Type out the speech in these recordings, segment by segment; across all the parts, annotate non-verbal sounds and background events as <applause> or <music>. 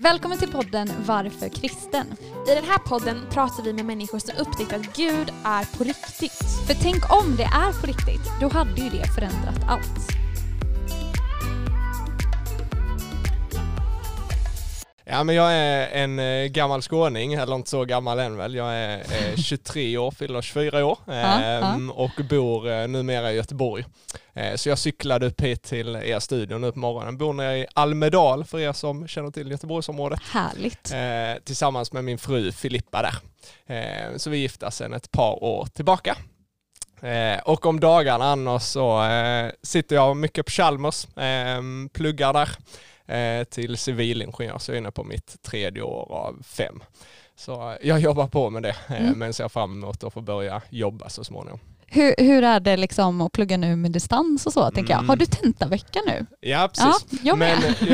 Välkommen till podden Varför kristen? I den här podden pratar vi med människor som upptäckt att Gud är på riktigt. För tänk om det är på riktigt, då hade ju det förändrat allt. Ja men jag är en eh, gammal skåning, eller inte så gammal än väl. Jag är eh, <laughs> 23 år, fyller 24 år ehm, och bor eh, numera i Göteborg. Eh, så jag cyklade upp hit till er studio nu på morgonen. Bor nere i Almedal för er som känner till Göteborgsområdet. Härligt. Eh, tillsammans med min fru Filippa där. Eh, så vi är gifta sedan ett par år tillbaka. Eh, och om dagarna annars så eh, sitter jag mycket på Chalmers, eh, pluggar där eh, till civilingenjör, så jag är inne på mitt tredje år av fem. Så eh, jag jobbar på med det, eh, Mm. men ser fram emot att få börja jobba så småningom. Hur, hur är det liksom att plugga nu med distans och så, tänker jag. Mm. Har du tentavecka nu? Ja, precis. Ja, jag. Men <laughs>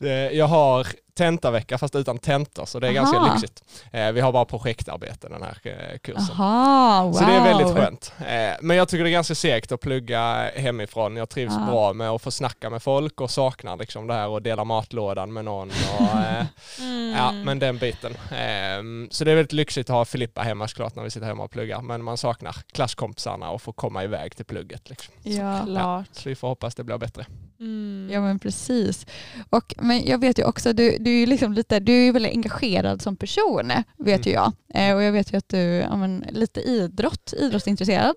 jag, eh, jag har tentavecka fast utan tentor så det är ganska Aha. lyxigt. Eh, Vi har bara projektarbete den här eh, kursen. Aha, wow. Så det är väldigt skönt. Eh, Men jag tycker det är ganska segt att plugga hemifrån. Jag trivs Ja. bra med att få snacka med folk och saknar liksom det här och dela matlådan med någon. Och, <laughs> eh, Mm. Ja, men den biten. Ehm, Så det är väldigt lyxigt att ha Filippa hemma såklart när vi sitter hemma och pluggar. Men man saknar klasskompisarna och få komma iväg till plugget. Liksom. Ja. Klart. Så vi får hoppas det blir bättre. Mm. Ja men precis. Och, men jag vet ju också, du, du är liksom lite, du är väldigt engagerad som person, vet ju jag. Eh, och jag vet ju att du ja, men, lite idrott, idrottsintresserad.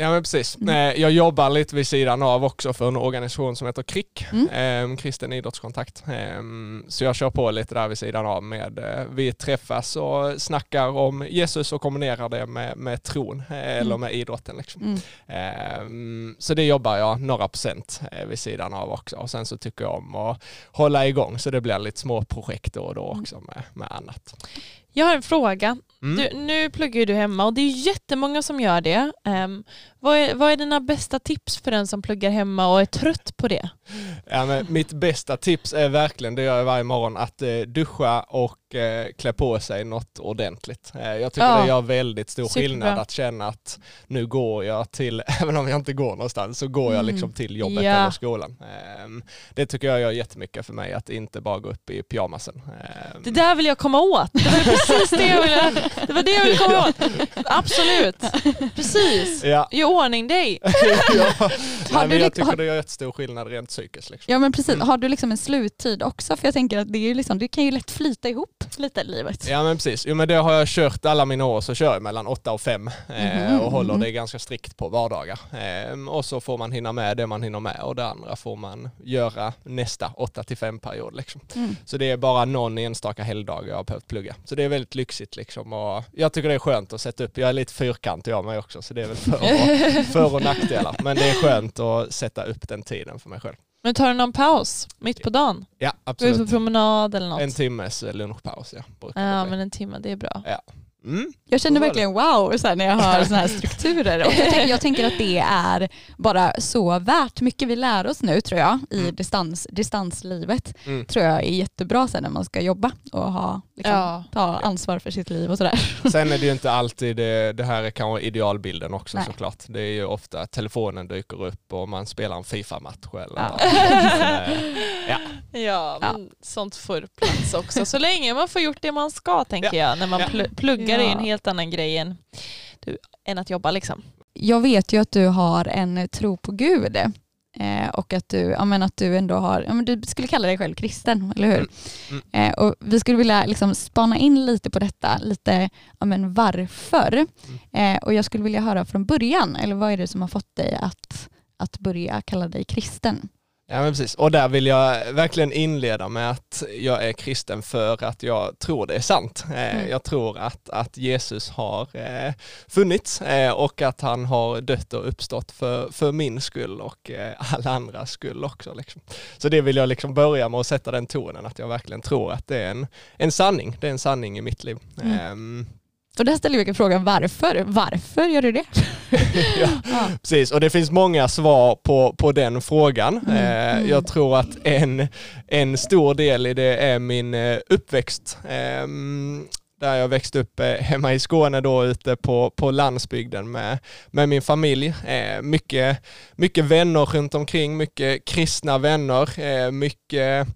Ja men precis. Mm. Eh, Jag jobbar lite vid sidan av också för en organisation som heter KRIK, Mm. ehm, Kristen idrottskontakt. Ehm, Så jag kör på lite där vid sidan av med, eh, vi träffas och snackar om Jesus och kombinerar det med, med tron eh, eller Mm. med idrotten. Liksom. Mm. Ehm, Så det jobbar jag några procent vid sidan av också. Och sen så tycker jag om att hålla igång så det blir lite små projekt då och då Mm. också med, med annat. Jag har en fråga. Mm. Du, nu pluggar ju du hemma och det är jättemånga som gör det. Ehm, vad, är, vad är dina bästa tips för den som pluggar hemma och är trött på det? Ja, men mitt bästa tips är verkligen, det gör jag varje morgon, att eh, duscha och eh, klä på sig något ordentligt. Eh, jag tycker Ja. det gör väldigt stor Superbra. skillnad att känna att nu går jag till, <laughs> även om jag inte går någonstans, så går jag Mm. liksom till jobbet Ja. eller skolan. Eh, det tycker jag gör jättemycket för mig, att inte bara gå upp i pyjamasen. Eh, Det där vill jag komma åt. Det var precis det jag ville, det var det jag ville komma åt. Absolut. Precis. Ja, Gör ordning dig. <laughs> ja. Har Nej, du men jag tycker det gör jättestor skillnad rent psykiskt. Liksom. Ja men precis, Mm. har du liksom en sluttid också? För jag tänker att det, är liksom, det kan ju lätt flyta ihop lite i livet. Ja men precis, jo, men det har jag kört alla mina år så kör jag mellan 8 och 5 eh, Mhm, och håller mhm. det ganska strikt på vardagar. Eh, och så får man hinna med det man hinner med och det andra får man göra nästa 8 till 5 period. Liksom. Mm. Så det är bara någon enstaka helgdag jag har behövt plugga. Så det är väldigt lyxigt liksom och jag tycker det är skönt att sätta upp, jag är lite fyrkantig jag mig också så det är väl för och, för och nackdelar. Men det är skönt att sätta upp den tiden för mig själv. Men tar du någon paus mitt på dagen? Ja Går ut på absolut. promenad eller något? En timmes lunchpaus ja. Ja men en timme, det är bra. Mm. Jag känner verkligen wow så här, när jag hör såna här <laughs> strukturer. Och jag, tänker, jag tänker att det är bara så värt. Mycket vi lär oss nu tror jag i Mm. distans, distanslivet Mm. tror jag är jättebra sen när man ska jobba och ha, liksom, Ja. ta ansvar för sitt liv och sådär. <laughs> Sen är det ju inte <laughs> alltid, det, det här är kanske idealbilden också Nej. såklart. Det är ju ofta att telefonen dyker upp och man spelar en FIFA-match eller Ja. Ja. Ja, Ja. men sånt får plats också. Så länge man får gjort det man ska tänker jag. När man Ja. pl- pluggar är Ja. en helt annan grej än, du, än att jobba liksom. Jag vet ju att du har en tro på Gud eh, och att du, ja, men att du ändå har, ja, men du skulle kalla dig själv kristen, eller hur? Mm. Mm. Eh, och vi skulle vilja liksom spana in lite på detta, lite ja, men varför. Eh, och jag skulle vilja höra från början, eller vad är det som har fått dig att, att börja kalla dig kristen? Ja men precis. Och där vill jag verkligen inleda med att jag är kristen för att jag tror det är sant. Eh, Mm. Jag tror att, att Jesus har eh, funnits eh, och att han har dött och uppstått för, för min skull och alla andras skull också. Liksom. Så det vill jag liksom börja med att sätta den tonen, att jag verkligen tror att det är en, en sanning. Det är en sanning i mitt liv. Mm. Och där ställer vi frågan varför? Varför gör du det? <laughs> ja. Ja. Precis, och det finns många svar på, på den frågan. Mm. Eh, Mm. Jag tror att en, en stor del i det är min eh, uppväxt. Ehm, där jag växte upp eh, hemma i Skåne då ute på, på landsbygden med, med min familj. Eh, mycket, mycket vänner runt omkring, mycket kristna vänner, eh, mycket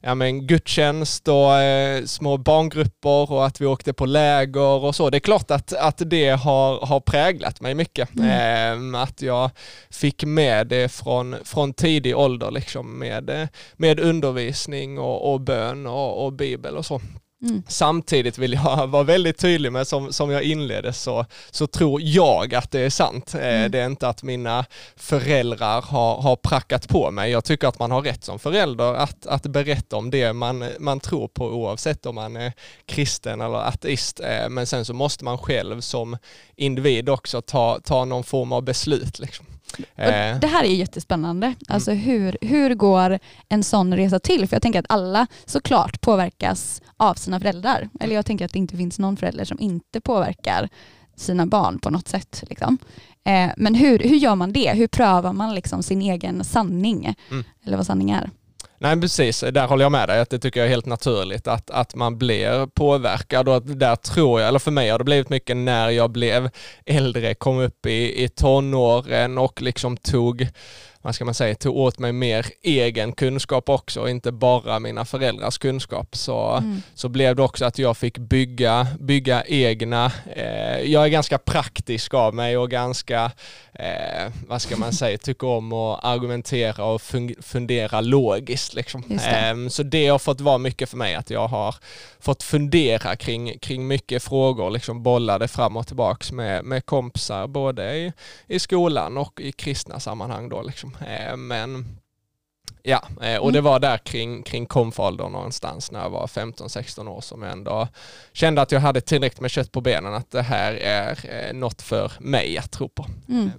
ja, men, gudstjänst och eh, små barngrupper och att vi åkte på läger och så. Det är klart att, att det har, har präglat mig mycket. Mm. Eh, att jag fick med det från, från tidig ålder liksom med, med undervisning och, och bön och, och bibel och så. Mm. Samtidigt vill jag <laughs> vara väldigt tydlig med, som, som jag inledde, så, så tror jag att det är sant. Eh, mm. Det är inte att mina föräldrar har, har prackat på mig. Jag tycker att man har rätt som förälder att, att berätta om det man, man tror på oavsett om man är kristen eller ateist. Eh, men sen så måste man själv som individ också ta, ta någon form av beslut. Liksom. Eh. Det här är jättespännande. Alltså hur, hur går en sån resa till? För jag tänker att alla såklart påverkas av sina föräldrar. Eller jag tänker att det inte finns någon förälder som inte påverkar sina barn på något sätt. Liksom. Eh, men hur, hur gör man det? Hur prövar man liksom sin egen sanning? Mm. Eller vad sanning är? Nej precis, där håller jag med dig. Att det tycker jag är helt naturligt att, att man blir påverkad och att där tror jag, eller för mig har det blivit mycket när jag blev äldre, kom upp i, i tonåren och liksom tog vad ska man säga, tog åt mig mer egen kunskap också, inte bara mina föräldrars kunskap. Så, mm. så blev det också att jag fick bygga, bygga egna, eh, jag är ganska praktisk av mig och ganska, eh, vad ska man säga, tycker om att argumentera och fundera logiskt. Liksom. Det. Eh, så det har fått vara mycket för mig, att jag har fått fundera kring, kring mycket frågor, liksom bollade fram och tillbaks med, med kompisar, både i, i skolan och i kristna sammanhang. Då, liksom. Eh, men Ja, eh, och det mm. var där kring, kring konfåldern någonstans när jag var 15-16 år som jag ändå kände att jag hade tillräckligt med kött på benen, att det här är eh, något för mig att tro på. Mm.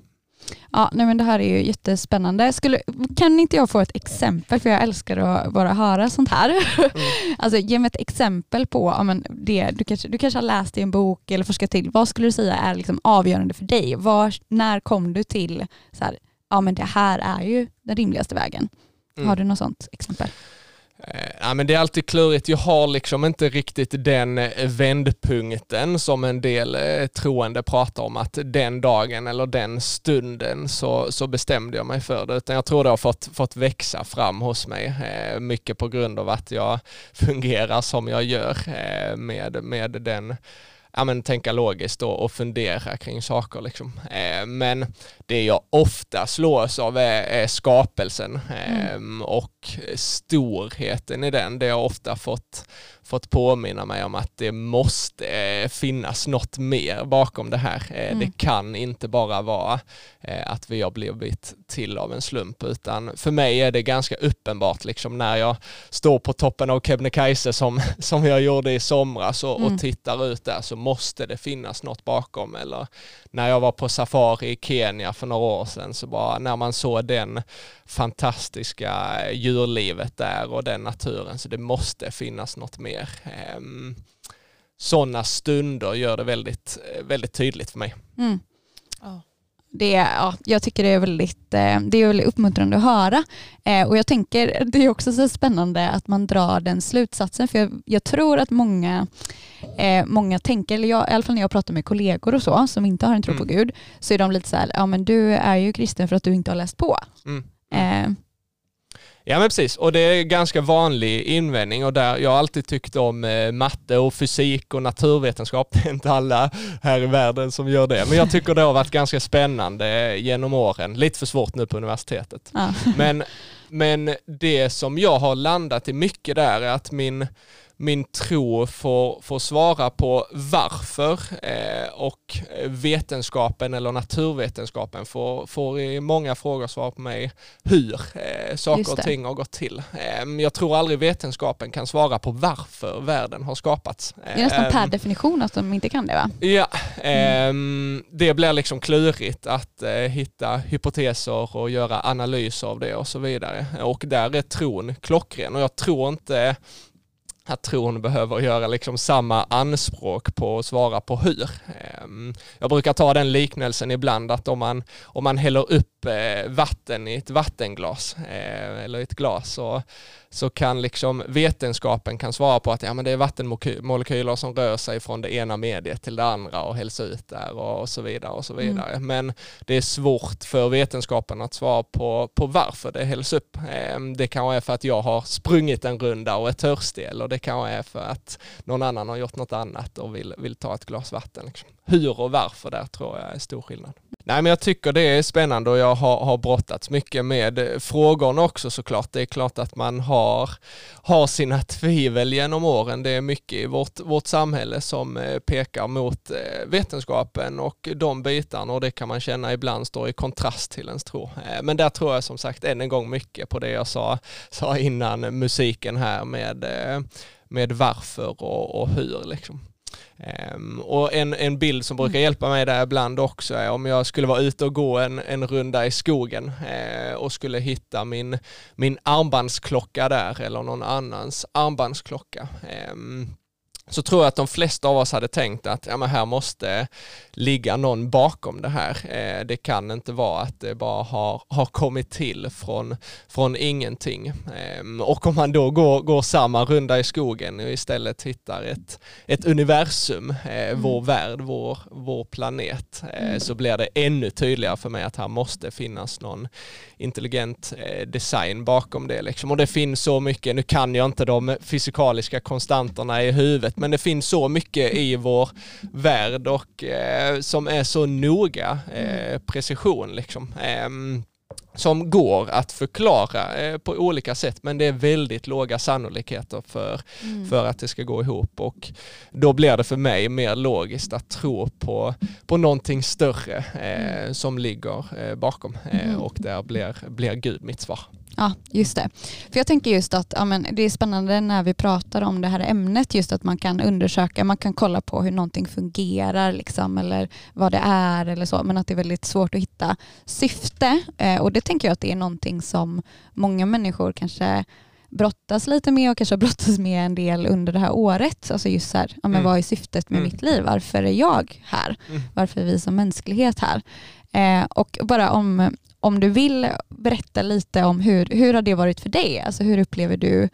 Ja, nej men det här är ju jättespännande. Skulle, kan inte jag få ett exempel, för jag älskar att bara höra sånt här. Mm. <laughs> alltså, ge mig ett exempel på ja, men det, du, kanske, du kanske har läst i en bok eller forskat till. Vad skulle du säga är liksom avgörande för dig? Var, när kom du till så här, ja men det här är ju den rimligaste vägen. Mm. Har du något sånt exempel? Eh, ja, men det är alltid klurigt. Jag har liksom inte riktigt den eh, vändpunkten som en del eh, troende pratar om att den dagen eller den stunden så, så bestämde jag mig för det. Utan jag tror det har fått, fått växa fram hos mig. Mycket på grund av att jag <laughs> fungerar som jag gör med, med den ja, men, tänka logiskt och, och fundera kring saker. Liksom. Eh, men det jag ofta slås av är, är skapelsen eh, mm. och storheten i den. Det har ofta fått fått påminna mig om att det måste eh, finnas något mer bakom det här. Eh, mm. Det kan inte bara vara eh, att vi har blivit till av en slump, utan för mig är det ganska uppenbart liksom när jag står på toppen av Kebnekaise som, <laughs> som jag gjorde i somras och, mm. och tittar ut där så måste det finnas något bakom. Eller när jag var på safari i Kenya för några år sedan så bara när man såg den fantastiska djurlivet där och den naturen så det måste finnas något mer. Ehm, Sådana stunder gör det väldigt, väldigt tydligt för mig. Mm. Oh. Det, ja, jag tycker det är väldigt, eh, det är väldigt uppmuntrande att höra. Eh, och jag tänker, det är också så spännande att man drar den slutsatsen, för jag, jag tror att många, eh, många tänker, eller jag, i alla fall när jag pratar med kollegor och så, som inte har en tro på mm. Gud, så är de lite så här, ja men du är ju kristen för att du inte har läst på. Mm. Eh, Ja men precis, och det är ganska vanlig invändning och där jag har alltid tyckt om eh, matte och fysik och naturvetenskap. <laughs> Det är inte alla här i världen som gör det, men jag tycker det har varit ganska spännande genom åren. Lite för svårt nu på universitetet. Ja. Men, men det som jag har landat i mycket där är att min min tro får, får svara på varför eh, och vetenskapen eller naturvetenskapen får, får i många frågor svara på mig hur eh, saker och ting har gått till. Eh, jag tror aldrig vetenskapen kan svara på varför världen har skapats. Det är nästan per ehm, definition att de inte kan det va? Ja, mm. det blir liksom klurigt att eh, hitta hypoteser och göra analyser av det och så vidare. Och där är tron klockren och jag tror inte att tron behöver göra liksom samma anspråk på att svara på hur. Ehm, jag brukar ta den liknelsen ibland att om man, om man häller upp eh, vatten i ett vattenglas eh, eller ett glas så, så kan liksom vetenskapen kan svara på att ja, men det är vattenmolekyler som rör sig från det ena mediet till det andra och hälls ut där och, så vidare. och så vidare. Mm. Men det är svårt för vetenskapen att svara på, på varför det hälls upp. Ehm, det kanske är för att jag har sprungit en runda och är törstig eller det kanske är för att någon annan har gjort något annat och vill, vill ta ett glas vatten. Liksom. Hur och varför där tror jag är stor skillnad. Nej men jag tycker det är spännande och jag har, har brottats mycket med frågorna också såklart. Det är klart att man har, har sina <laughs> tvivel genom åren. Det är mycket i vårt, vårt samhälle som eh, pekar mot eh, vetenskapen och de bitarna och det kan man känna ibland står i kontrast till ens tro. Eh, men där tror jag som sagt än en gång mycket på det jag sa, sa innan musiken här med, med varför och, och hur liksom. Um, och en, en bild som brukar mm. hjälpa mig där ibland också är om jag skulle vara ute och gå en, en runda i skogen uh, och skulle hitta min, min armbandsklocka där eller någon annans armbandsklocka. Så tror jag att de flesta av oss hade tänkt att ja, men här måste ligga någon bakom det här. Eh, det kan inte vara att det bara har, har kommit till från, från ingenting. Eh, och om man då går, går samma runda i skogen och istället hittar ett, ett universum, eh, mm. vår värld, vår, vår planet, eh, mm. så blir det ännu tydligare för mig att här måste finnas någon intelligent eh, design bakom det. Liksom. Och det finns så mycket, nu kan jag inte de fysikaliska konstanterna i huvudet, men det finns så mycket i vår värld och eh, som är så noga eh, precision liksom. Eh, som går att förklara eh, på olika sätt men det är väldigt låga sannolikheter för, mm. för att det ska gå ihop och då blir det för mig mer logiskt att tro på, på någonting större eh, mm. som ligger eh, bakom mm. och där blir, blir Gud mitt svar. Ja, just det. För jag tänker just att ja, men det är spännande när vi pratar om det här ämnet, just att man kan undersöka, man kan kolla på hur någonting fungerar liksom, eller vad det är eller så, men att det är väldigt svårt att hitta syfte. Eh, och det tänker jag att det är någonting som många människor kanske brottas lite med och kanske har brottats med en del under det här året. Alltså just så här, ja, men mm. vad är syftet med mm. mitt liv? Varför är jag här? Mm. Varför är vi som mänsklighet här? Eh, och bara om om du vill berätta lite om hur, hur har det varit för dig? Alltså hur upplever du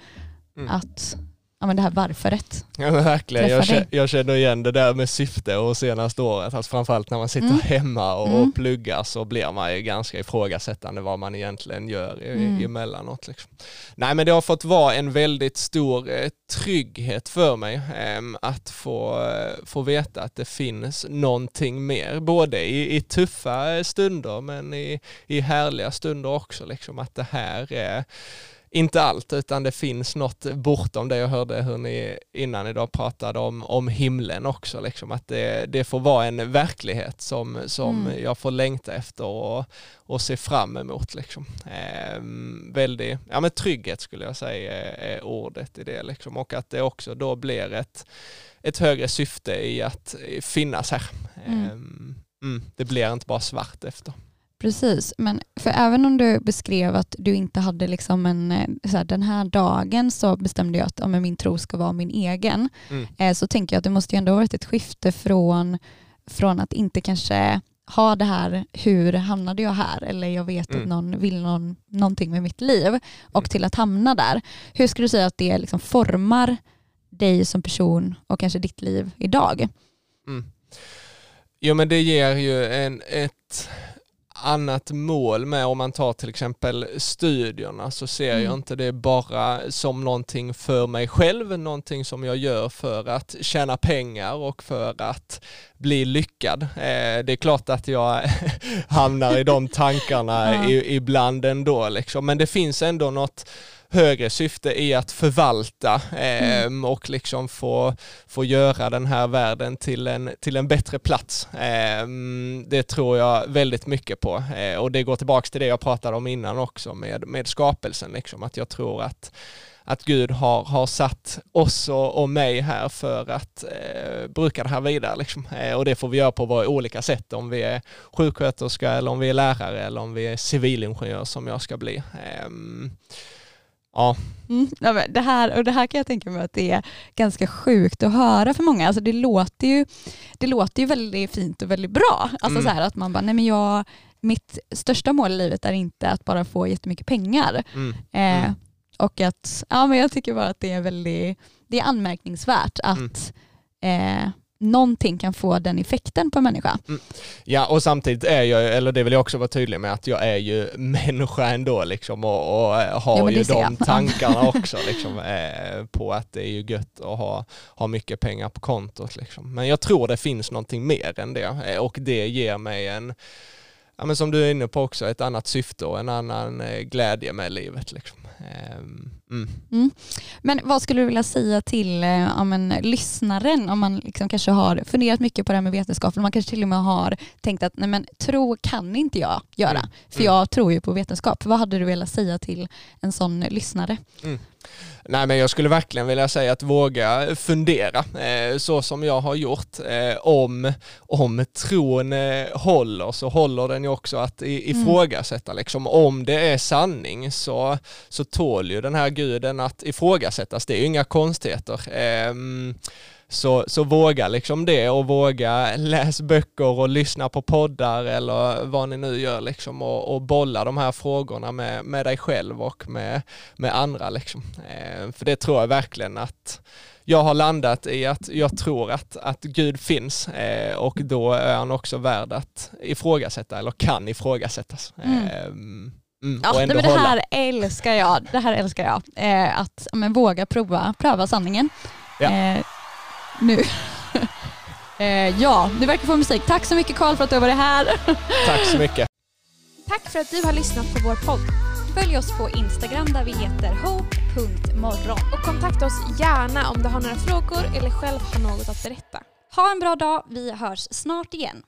mm. att ja, men det här varföret. Ja men verkligen, jag känner, jag känner, igen det där med syfte och senaste året, alltså framförallt när man sitter mm. hemma och, mm. pluggar så blir man ju ganska ifrågasättande vad man egentligen gör mm. emellanåt. Liksom. Nej men det har fått vara en väldigt stor eh, trygghet för mig eh, att få, eh, få veta att det finns någonting mer, både i, i tuffa stunder men i, i härliga stunder också, liksom, att det här är inte allt, utan det finns något bortom det. Jag hörde hur ni innan idag pratade om, om himlen också, liksom, att det, det får vara en verklighet som, som mm. jag får längta efter och, och se fram emot. Liksom. Eh, väldigt, ja men trygghet skulle jag säga är, ordet i det, liksom. och att det också då blir ett, ett högre syfte i att finnas här. Mm. Eh, mm, det blir inte bara svart efter. Precis, men för även om du beskrev att du inte hade liksom en, eh, så här, den här dagen så bestämde jag att ja, min tro ska vara min egen, mm. eh, så tänker jag att det måste ju ändå ha varit ett skifte från, från att inte kanske ha det här, hur hamnade jag här? Eller jag vet mm. att någon vill någon, någonting med mitt liv och mm. till att hamna där. Hur skulle du säga att det liksom formar dig som person och kanske ditt liv idag? Mm. Jo men det ger ju en, ett annat mål med om man tar till exempel studierna så ser mm. jag inte det bara som någonting för mig själv, någonting som jag gör för att tjäna pengar och för att bli lyckad. Eh, det är klart att jag <laughs> hamnar i de tankarna <laughs> ja. ibland ändå, liksom. men det finns ändå något högre syfte i att förvalta eh, mm. och liksom få, få göra den här världen till en, till en bättre plats. Eh, det tror jag väldigt mycket på eh, och det går tillbaka till det jag pratade om innan också med, med skapelsen, liksom, att jag tror att att Gud har, har satt oss och, och mig här för att eh, bruka det här vidare. Liksom. Eh, och det får vi göra på våra olika sätt, om vi är sjuksköterska eller om vi är lärare eller om vi är civilingenjör som jag ska bli. Eh, Ja, Mm. Det, här, och det här kan jag tänka mig att det är ganska sjukt att höra för många. Alltså det, låter ju, det låter ju väldigt fint och väldigt bra. Alltså Mm. så att man bara, nej men jag, mitt största mål i livet är inte att bara få jättemycket pengar. mm. Eh, Mm. Och att, ja men jag tycker bara att det är väldigt, det är anmärkningsvärt att eh, någonting kan få den effekten på en människa. Ja och samtidigt är jag, eller det vill jag också vara tydlig med, att jag är ju <laughs> människa ändå liksom och, och eh, har Ja, ju de jag. <laughs> tankarna också liksom, eh, på att det är ju gött att ha, ha mycket pengar på kontot. Liksom. Men jag tror det finns någonting mer än det eh, och det ger mig en, ja, men som du är inne på också, ett annat syfte och en annan eh, glädje med livet. Liksom. Ehm, mm. Men vad skulle du vilja säga till eh, ja, men, lyssnaren om man liksom kanske har funderat mycket på det här med vetenskap, man kanske till och med har tänkt att nej men, tro kan inte jag göra, Mm. för jag tror ju på vetenskap. Vad hade du velat säga till en sån lyssnare? Nej men jag skulle verkligen vilja säga att våga fundera eh, så som jag har gjort. Eh, om, om tron eh, håller så håller den ju också att i, Mm. ifrågasätta. Liksom. Om det är sanning så, så tål ju den här guden att ifrågasättas. Det är ju inga konstigheter. Så, så våga liksom det och våga läsa böcker och lyssna på poddar eller vad ni nu gör liksom och, och bolla de här frågorna med, med dig själv och med, med andra. Liksom. Eh, för det tror jag verkligen att jag har landat i att jag tror att, att Gud finns eh, och då är han också värd att ifrågasätta eller kan ifrågasättas. Mm. Eh, mm, Ja, men det hålla. här älskar jag. Det här älskar jag. Eh, att men, våga prova, pröva sanningen. Ja. Eh, nu. <laughs> eh, ja, du verkar få musik. Tack så mycket Karl för att du har varit här. <laughs> Tack så mycket. Tack för att du har lyssnat på vår podd Följ oss på Instagram där vi heter hope.morgon. och kontakta oss gärna om du har några frågor eller själv har något att berätta. Ha en bra dag. Vi hörs snart igen.